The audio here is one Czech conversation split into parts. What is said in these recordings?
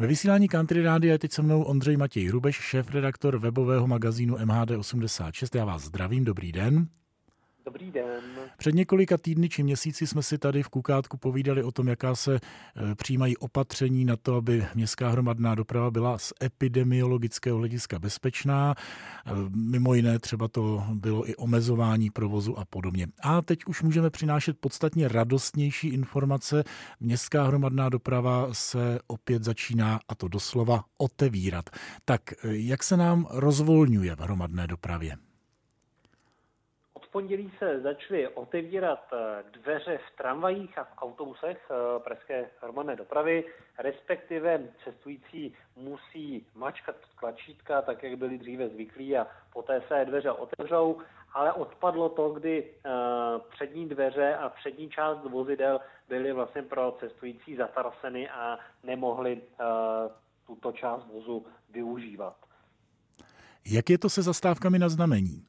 Ve vysílání Country Rádia je teď se mnou Ondřej Matěj Hrubeš, šéf-redaktor webového magazínu MHD86. Já vás zdravím, dobrý den. Dobrý den. Před několika týdny či měsíci jsme si tady v Kukátku povídali o tom, jaká se e, přijímají opatření na to, aby městská hromadná doprava byla z epidemiologického hlediska bezpečná. E, mimo jiné třeba to bylo i omezování provozu a podobně. A teď už můžeme přinášet podstatně radostnější informace. Městská hromadná doprava se opět začíná, a to doslova, otevírat. Tak e, jak se nám rozvolňuje v hromadné dopravě? Pondělí se začaly otevírat eh, dveře v tramvajích a v autobusech eh, pražské hromadné dopravy, respektive cestující musí mačkat tlačítka, tak jak byli dříve zvyklí a poté se dveře otevřou, ale odpadlo to, kdy eh, přední dveře a přední část vozidel byly vlastně pro cestující zataraseny a nemohli tuto část vozu využívat. Jak je to se zastávkami na znamení?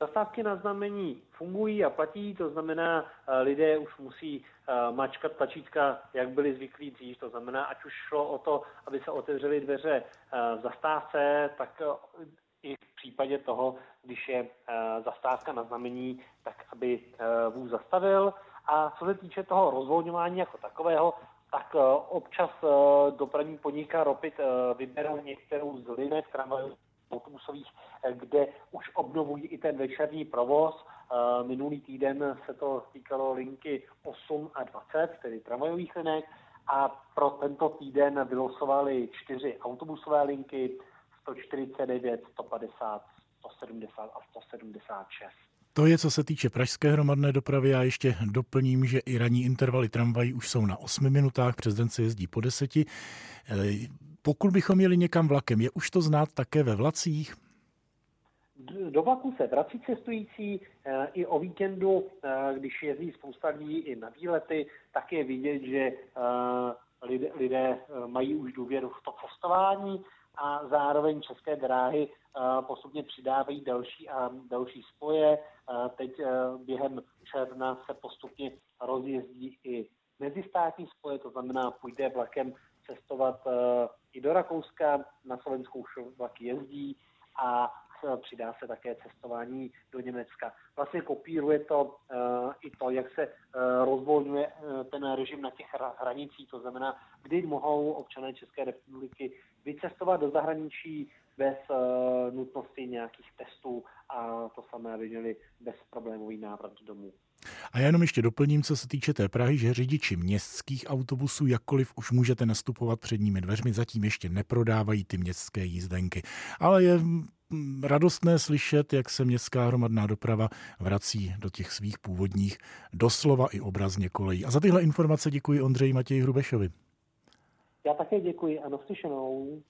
Zastávky na znamení fungují a platí, to znamená, eh, lidé už musí eh, mačkat tlačítka, jak byli zvyklí dřív. To znamená, ať už šlo o to, aby se otevřely dveře eh, v zastávce, tak i v případě toho, když je zastávka na znamení, tak aby vůz zastavil. A co se týče toho rozvolňování jako takového, tak občas dopravní podniká Ropit vyberou některou z linek tramvajů autobusových, eh, kde už obnovují i ten večerní provoz. Eh, minulý týden se to týkalo linky 8 a 20, tedy tramvajových linek, a pro tento týden vylosovali čtyři autobusové linky 149, 150, 170 a 176. To je, co se týče pražské hromadné dopravy. Já ještě doplním, že i ranní intervaly tramvají už jsou na 8 minutách, přes den se jezdí po deseti. Pokud bychom jeli někam vlakem, je už to znát také ve vlacích? Do vlaku se vrací cestující eh, i o víkendu, eh, když jezdí spousta lidí i na výlety, tak je vidět, že eh, lidé, lidé mají už důvěru v to cestování a zároveň české dráhy postupně přidávají další a další spoje. Teď během června se postupně rozjezdí i mezistátní spoje, to znamená půjde vlakem cestovat i do Rakouska, na Slovensku už vlaky jezdí a přidá se také cestování do Německa. Vlastně kopíruje to uh, i to, jak se rozvolňuje ten režim na těch hranicích, to znamená, kdy mohou občané České republiky vycestovat do zahraničí bez nutnosti nějakých testů a to samé, aby měli bezproblémový návrat domů. A já jenom ještě doplním, co se týče té Prahy, že řidiči městských autobusů, jakkoliv už můžete nastupovat předními dveřmi, zatím ještě neprodávají ty městské jízdenky. Ale je mm, radostné slyšet, jak se městská hromadná doprava vrací do těch svých původních doslova i obrazně kolejí. A za tyhle informace děkuji Ondřeji Matěji Hrubešovi. Já také děkuji a naslyšenou.